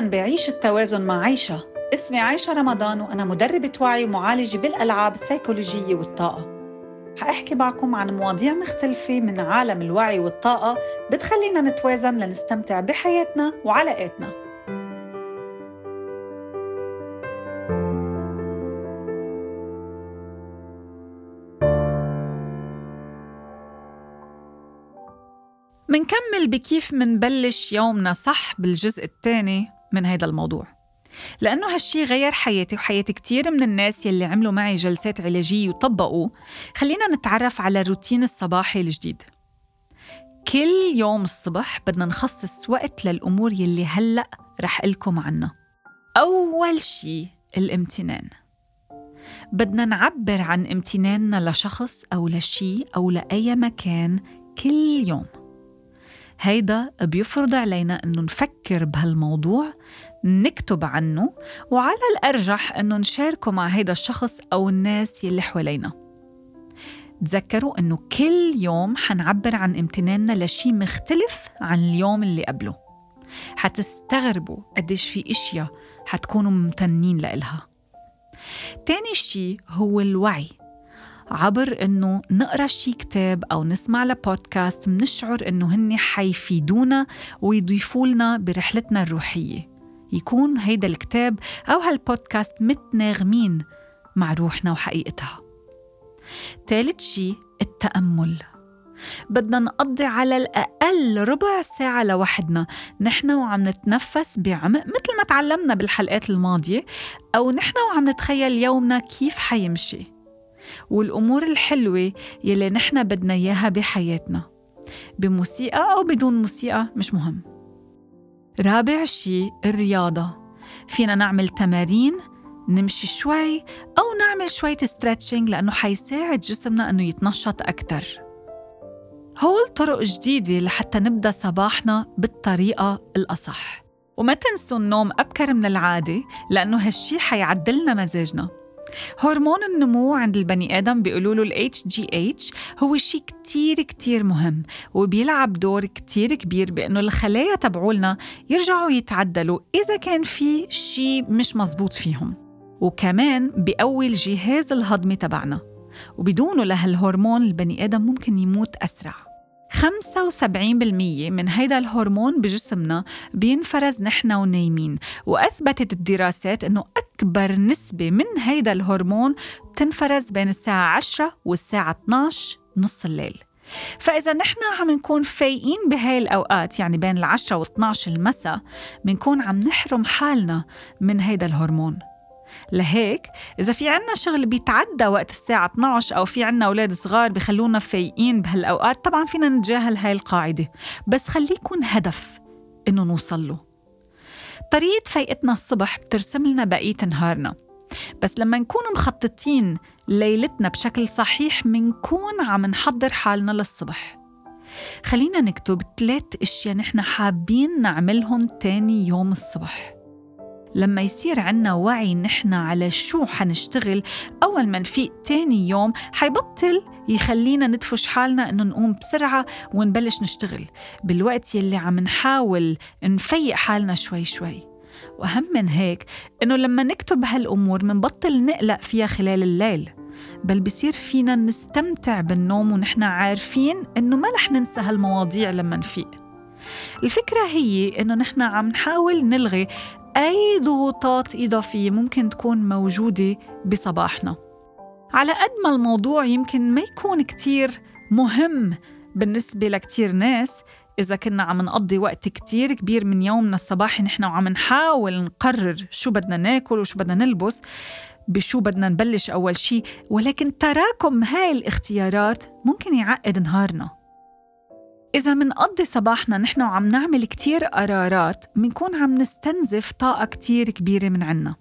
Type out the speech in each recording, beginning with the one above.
بعيش التوازن مع عيشة. اسمي عيشة رمضان وأنا مدربة وعي ومعالجة بالألعاب السيكولوجية والطاقة. حأحكي معكم عن مواضيع مختلفة من عالم الوعي والطاقة بتخلينا نتوازن لنستمتع بحياتنا وعلاقاتنا. منكمل بكيف منبلش يومنا صح بالجزء الثاني. من هذا الموضوع. لأنه هالشي غير حياتي وحياة كتير من الناس يلي عملوا معي جلسات علاجية وطبقوا خلينا نتعرف على الروتين الصباحي الجديد. كل يوم الصبح بدنا نخصص وقت للأمور يلي هلأ رح لكم عنها. أول شي الامتنان. بدنا نعبر عن امتناننا لشخص أو لشي أو لأي مكان كل يوم. هيدا بيفرض علينا إنه نفكر بهالموضوع نكتب عنه وعلى الأرجح إنه نشاركه مع هيدا الشخص أو الناس يلي حوالينا. تذكروا إنه كل يوم حنعبر عن امتناننا لشي مختلف عن اليوم اللي قبله. حتستغربوا قديش في إشياء حتكونوا ممتنين لإلها. تاني شي هو الوعي. عبر إنه نقرأ شي كتاب أو نسمع لبودكاست منشعر إنه هن حيفيدونا ويضيفوا لنا برحلتنا الروحية. يكون هيدا الكتاب أو هالبودكاست متناغمين مع روحنا وحقيقتها. ثالث شي التأمل. بدنا نقضي على الأقل ربع ساعة لوحدنا. نحن وعم نتنفس بعمق مثل ما تعلمنا بالحلقات الماضية أو نحن وعم نتخيل يومنا كيف حيمشي. والأمور الحلوة يلي نحن بدنا إياها بحياتنا بموسيقى أو بدون موسيقى مش مهم. رابع شي الرياضة. فينا نعمل تمارين نمشي شوي أو نعمل شوية ستريتشنج لأنه حيساعد جسمنا أنه يتنشط أكتر. هول طرق جديدة لحتى نبدأ صباحنا بالطريقة الأصح. وما تنسوا النوم أبكر من العادة لأنه هالشي حيعدلنا مزاجنا. هرمون النمو عند البني آدم بيقولوا له ال HGH هو شيء كتير كتير مهم وبيلعب دور كتير كبير بأنه الخلايا تبعولنا يرجعوا يتعدلوا إذا كان في شيء مش مزبوط فيهم. وكمان بيقوي الجهاز الهضمي تبعنا وبدونه لهالهرمون البني آدم ممكن يموت أسرع. 75% من هيدا الهرمون بجسمنا بينفرز نحن ونايمين وأثبتت الدراسات أنه أكبر نسبة من هيدا الهرمون بتنفرز بين الساعة 10 والساعة 12 نص الليل. فإذا نحن عم نكون فايقين بهاي الأوقات يعني بين العشرة و12 المساء بنكون عم نحرم حالنا من هيدا الهرمون. لهيك إذا في عنا شغل بيتعدى وقت الساعة 12 أو في عنا أولاد صغار بخلونا فايقين بهالأوقات طبعا فينا نتجاهل هاي القاعدة. بس خليه يكون هدف إنه نوصل له. طريقة فايقتنا الصبح بترسم لنا بقية نهارنا. بس لما نكون مخططين ليلتنا بشكل صحيح منكون عم نحضر حالنا للصبح. خلينا نكتب ثلاث أشياء نحن حابين نعملهم تاني يوم الصبح. لما يصير عنا وعي نحن على شو حنشتغل أول ما نفيق تاني يوم حيبطل يخلينا ندفش حالنا إنه نقوم بسرعة ونبلش نشتغل. بالوقت يلي عم نحاول نفيق حالنا شوي شوي. وأهم من هيك إنه لما نكتب هالأمور منبطل نقلق فيها خلال الليل. بل بصير فينا نستمتع بالنوم ونحن عارفين إنه ما رح ننسى هالمواضيع لما نفيق. الفكرة هي إنه نحن عم نحاول نلغي أي ضغوطات إضافية ممكن تكون موجودة بصباحنا؟ على قد ما الموضوع يمكن ما يكون كتير مهم بالنسبة لكتير ناس إذا كنا عم نقضي وقت كتير كبير من يومنا الصباحي نحن وعم نحاول نقرر شو بدنا ناكل وشو بدنا نلبس بشو بدنا نبلش أول شي ولكن تراكم هاي الاختيارات ممكن يعقد نهارنا. إذا منقضي صباحنا نحن وعم نعمل كتير قرارات منكون عم نستنزف طاقة كتير كبيرة من عنا.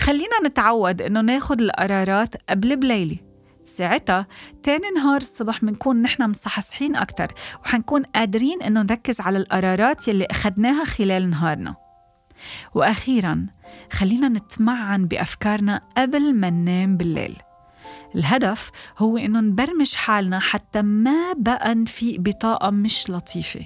خلينا نتعود إنه ناخد القرارات قبل بليلة. ساعتها تاني نهار الصبح منكون نحن مصحصحين أكتر وحنكون قادرين إنه نركز على القرارات يلي أخدناها خلال نهارنا. وأخيرا خلينا نتمعن بأفكارنا قبل ما ننام بالليل. الهدف هو إنه نبرمج حالنا حتى ما بقى نفيق بطاقة مش لطيفة.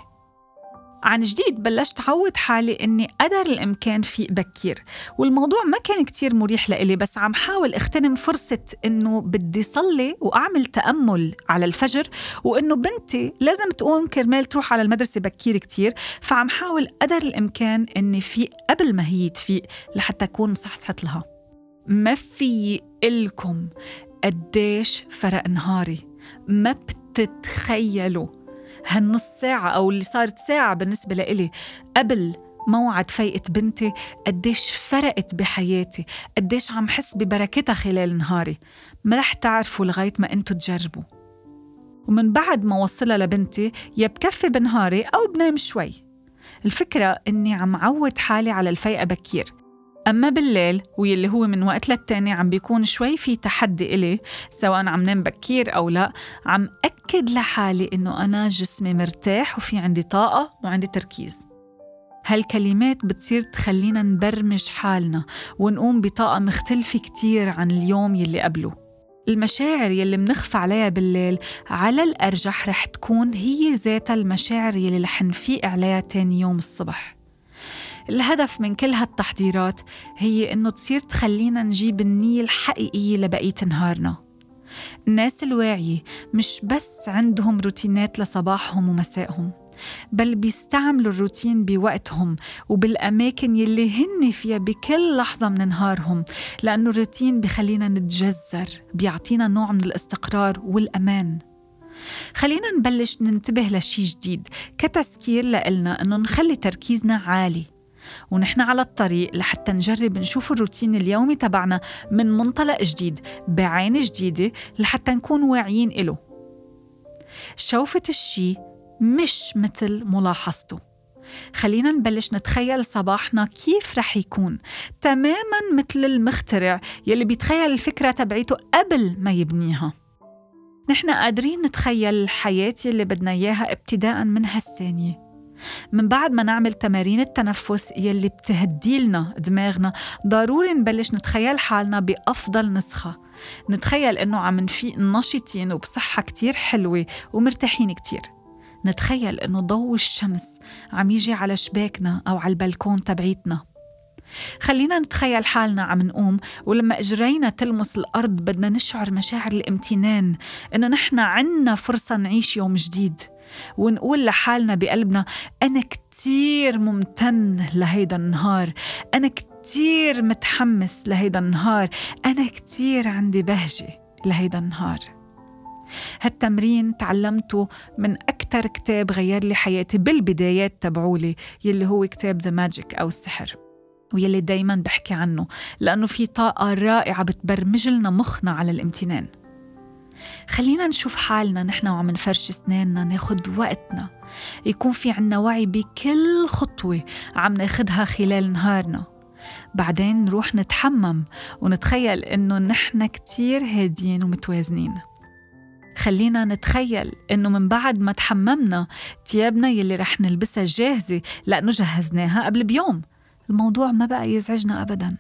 عن جديد بلشت عود حالي إني قدر الإمكان فيق بكير والموضوع ما كان كتير مريح لإلي بس عم حاول اغتنم فرصة إنه بدي صلي وأعمل تأمل على الفجر وإنه بنتي لازم تقوم كرمال تروح على المدرسة بكير كتير فعم حاول قدر الإمكان إني فيق قبل ما هي تفيق لحتى أكون مصحصحت لها. ما في إلكم قديش فرق نهاري. ما بتتخيلوا هالنص ساعة أو اللي صارت ساعة بالنسبة لإلي قبل موعد فايقة بنتي قديش فرقت بحياتي قديش عم حس ببركتها خلال نهاري. ما رح تعرفوا لغاية ما انتو تجربوا. ومن بعد ما وصلها لبنتي يا بكفي بنهاري أو بنام شوي. الفكرة إني عم عود حالي على الفيقة بكير. أما بالليل واللي هو من وقت للتاني عم بيكون شوي في تحدي إلي سواء عم نام بكير أو لا عم أكد لحالي إنه أنا جسمي مرتاح وفي عندي طاقة وعندي تركيز. هالكلمات بتصير تخلينا نبرمج حالنا ونقوم بطاقة مختلفة كتير عن اليوم يلي قبله. المشاعر يلي منخفى عليها بالليل على الأرجح رح تكون هي ذاتها المشاعر يلي رح نفيق عليها تاني يوم الصبح. الهدف من كل هالتحضيرات هي إنه تصير تخلينا نجيب النية الحقيقية لبقية نهارنا. الناس الواعية مش بس عندهم روتينات لصباحهم ومسائهم بل بيستعملوا الروتين بوقتهم وبالأماكن يلي هن فيها بكل لحظة من نهارهم لأنه الروتين بخلينا نتجذر بيعطينا نوع من الاستقرار والأمان. خلينا نبلش ننتبه لشي جديد كتذكير لإلنا أنه نخلي تركيزنا عالي. ونحن على الطريق لحتى نجرب نشوف الروتين اليومي تبعنا من منطلق جديد بعين جديدة لحتى نكون واعيين إله. شوفة الشي مش مثل ملاحظته. خلينا نبلش نتخيل صباحنا كيف رح يكون تماما مثل المخترع يلي بيتخيل الفكرة تبعيته قبل ما يبنيها. نحن قادرين نتخيل الحياة يلي بدنا إياها ابتداء من هالثانية. من بعد ما نعمل تمارين التنفس يلي بتهدي لنا دماغنا ضروري نبلش نتخيل حالنا بأفضل نسخة. نتخيل إنه عم نفيق نشيطين وبصحة كتير حلوة ومرتاحين كتير. نتخيل إنه ضوء الشمس عم يجي على شباكنا أو على البلكون تبعيتنا. خلينا نتخيل حالنا عم نقوم ولما إجرينا تلمس الأرض بدنا نشعر مشاعر الامتنان إنه نحن عنا فرصة نعيش يوم جديد. ونقول لحالنا بقلبنا أنا كتير ممتن لهيدا النهار أنا كتير متحمس لهيدا النهار أنا كتير عندي بهجة لهيدا النهار. هالتمرين تعلمته من أكتر كتاب غير لي حياتي بالبدايات تبعولي يلي هو كتاب ذا ماجيك أو السحر ويلي دايما بحكي عنه لأنه في طاقة رائعة بتبرمج لنا مخنا على الامتنان. خلينا نشوف حالنا نحن وعم نفرش اسناننا ناخد وقتنا. يكون في عنا وعي بكل خطوة عم ناخدها خلال نهارنا. بعدين نروح نتحمم ونتخيل إنه نحن كتير هادين ومتوازنين. خلينا نتخيل إنه من بعد ما تحممنا تيابنا يلي رح نلبسها جاهزة لأنه جهزناها قبل بيوم. الموضوع ما بقى يزعجنا أبدا.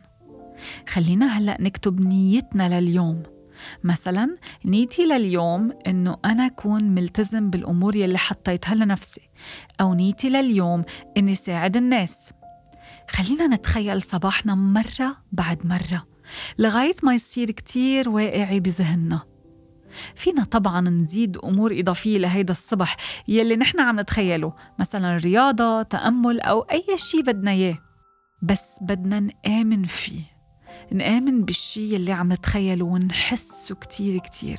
خلينا هلأ نكتب نيتنا لليوم. مثلا نيتي لليوم إنه أنا أكون ملتزم بالأمور يلي حطيتها لنفسي أو نيتي لليوم إني ساعد الناس. خلينا نتخيل صباحنا مرة بعد مرة لغاية ما يصير كتير واقعي بذهننا. فينا طبعا نزيد أمور إضافية لهيدا الصبح يلي نحن عم نتخيله مثلا رياضة تأمل أو أي شي بدنا إياه. بس بدنا نآمن فيه. نآمن بالشي اللي عم نتخيله ونحسه كتير كتير.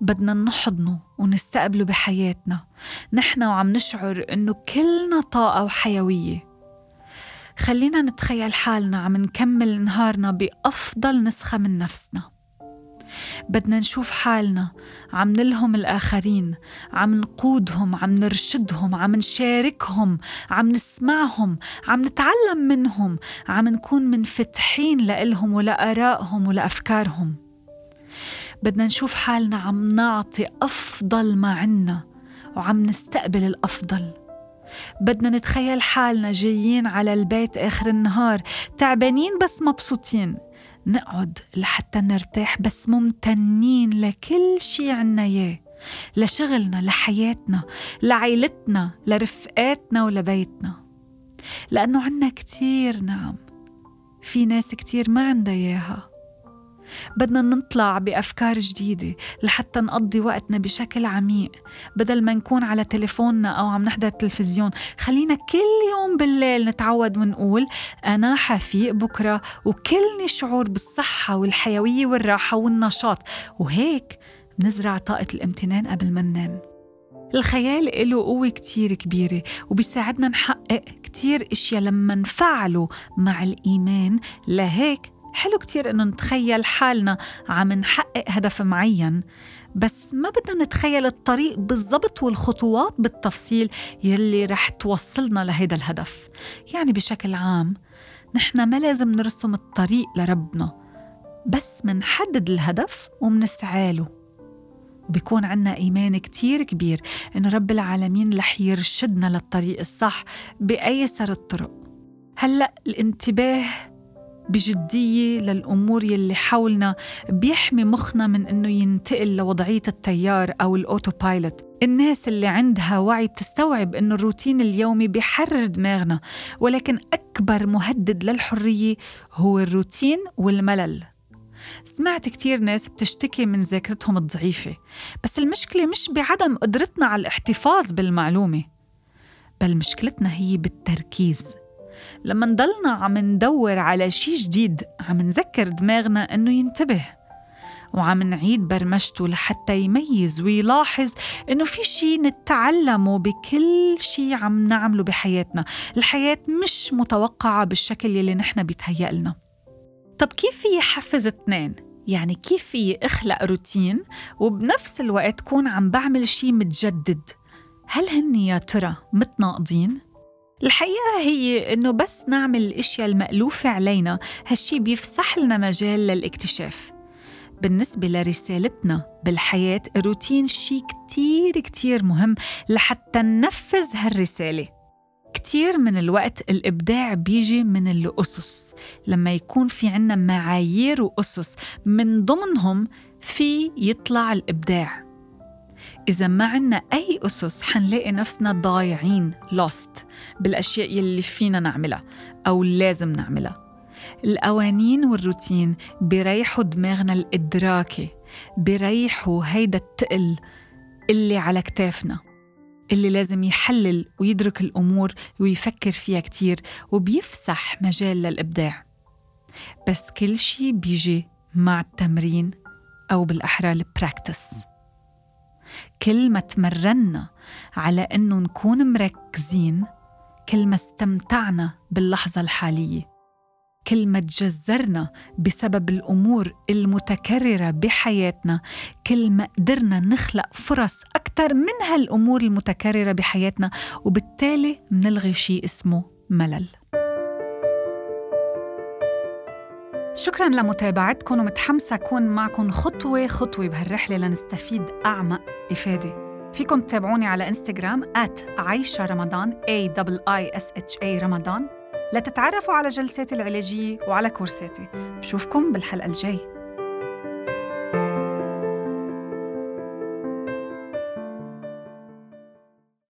بدنا نحضنه ونستقبله بحياتنا. نحن وعم نشعر إنه كلنا طاقة وحيوية. خلينا نتخيل حالنا عم نكمل نهارنا بأفضل نسخة من نفسنا. بدنا نشوف حالنا. عم نلهم الآخرين عم نقودهم عم نرشدهم عم نشاركهم عم نسمعهم عم نتعلم منهم عم نكون منفتحين لإلهم ولآرائهم ولأفكارهم بدنا نشوف حالنا عم نعطي أفضل ما عنا وعم نستقبل الأفضل. بدنا نتخيل حالنا جايين على البيت آخر النهار تعبانين بس مبسوطين. نقعد لحتى نرتاح بس ممتنين لكل شي عنا إياه. لشغلنا لحياتنا لعيلتنا لرفقاتنا ولبيتنا. لأنه عنا كتير نعم. في ناس كتير ما عندها إياها. بدنا نطلع بأفكار جديدة لحتى نقضي وقتنا بشكل عميق. بدل ما نكون على تليفوننا أو عم نحضر تلفزيون خلينا كل يوم بالليل نتعود ونقول أنا حفيق بكرة وكلني شعور بالصحة والحيوية والراحة والنشاط. وهيك نزرع طاقة الامتنان قبل ما ننام. الخيال له قوة كتير كبيرة وبيساعدنا نحقق كتير أشياء لما نفعله مع الإيمان. لهيك حلو كتير إنه نتخيل حالنا عم نحقق هدف معين بس ما بدنا نتخيل الطريق بالضبط والخطوات بالتفصيل يلي رح توصلنا لهيدا الهدف. يعني بشكل عام نحن ما لازم نرسم الطريق لربنا بس منحدد الهدف ومنسعى له. وبيكون عنا إيمان كتير كبير إنه رب العالمين رح يرشدنا للطريق الصح بأيسر الطرق. هلأ الانتباه بجدية للأمور يلي حولنا بيحمي مخنا من إنه ينتقل لوضعية التيار أو الأوتو بايلوت الناس اللي عندها وعي بتستوعب إنه الروتين اليومي بيحرر دماغنا ولكن أكبر مهدد للحرية هو الروتين والملل. سمعت كتير ناس بتشتكي من ذاكرتهم الضعيفة بس المشكلة مش بعدم قدرتنا على الاحتفاظ بالمعلومة بل مشكلتنا هي بالتركيز. لما نضلنا عم ندور على شي جديد عم نذكر دماغنا إنه ينتبه وعم نعيد برمجته لحتى يميز ويلاحظ إنه في شي نتعلمه بكل شي عم نعمله بحياتنا الحياة مش متوقعة بالشكل يلي نحن بيتهيأ لنا طب كيف في يحفز اثنين؟ يعني كيف في اخلق روتين وبنفس الوقت كون عم بعمل شي متجدد هل هن يا ترى متناقضين؟ الحقيقة هي إنه بس نعمل الأشياء المألوفة علينا هالشي بيفسح لنا مجال للاكتشاف. بالنسبة لرسالتنا بالحياة الروتين شي كتير كتير مهم لحتى ننفذ هالرسالة. كتير من الوقت الإبداع بيجي من الأسس. لما يكون في عنا معايير وأسس من ضمنهم في يطلع الإبداع. إذا ما عنا أي أسس حنلاقي نفسنا ضايعين lost بالأشياء يلي فينا نعملها أو لازم نعملها. القوانين والروتين بيريحوا دماغنا الإدراكي بيريحوا هيدا التقل اللي على كتافنا اللي لازم يحلل ويدرك الأمور ويفكر فيها كتير وبيفسح مجال للإبداع. بس كل شي بيجي مع التمرين أو بالأحرى البراكتس كل ما تمرنا على إنه نكون مركزين كل ما استمتعنا باللحظة الحالية. كل ما تجذرنا بسبب الأمور المتكررة بحياتنا. كل ما قدرنا نخلق فرص أكثر من هالأمور المتكررة بحياتنا وبالتالي منلغي شيء اسمه ملل. شكرا لمتابعتكم ومتحمسه اكون معكم خطوة خطوة بهالرحلة لنستفيد أعمق إفادة. فيكم تتابعوني على إنستغرام عايشة رمضان A I S H A رمضان. لتتعرفوا على جلساتي العلاجية وعلى كورساتي. بشوفكم بالحلقة الجاي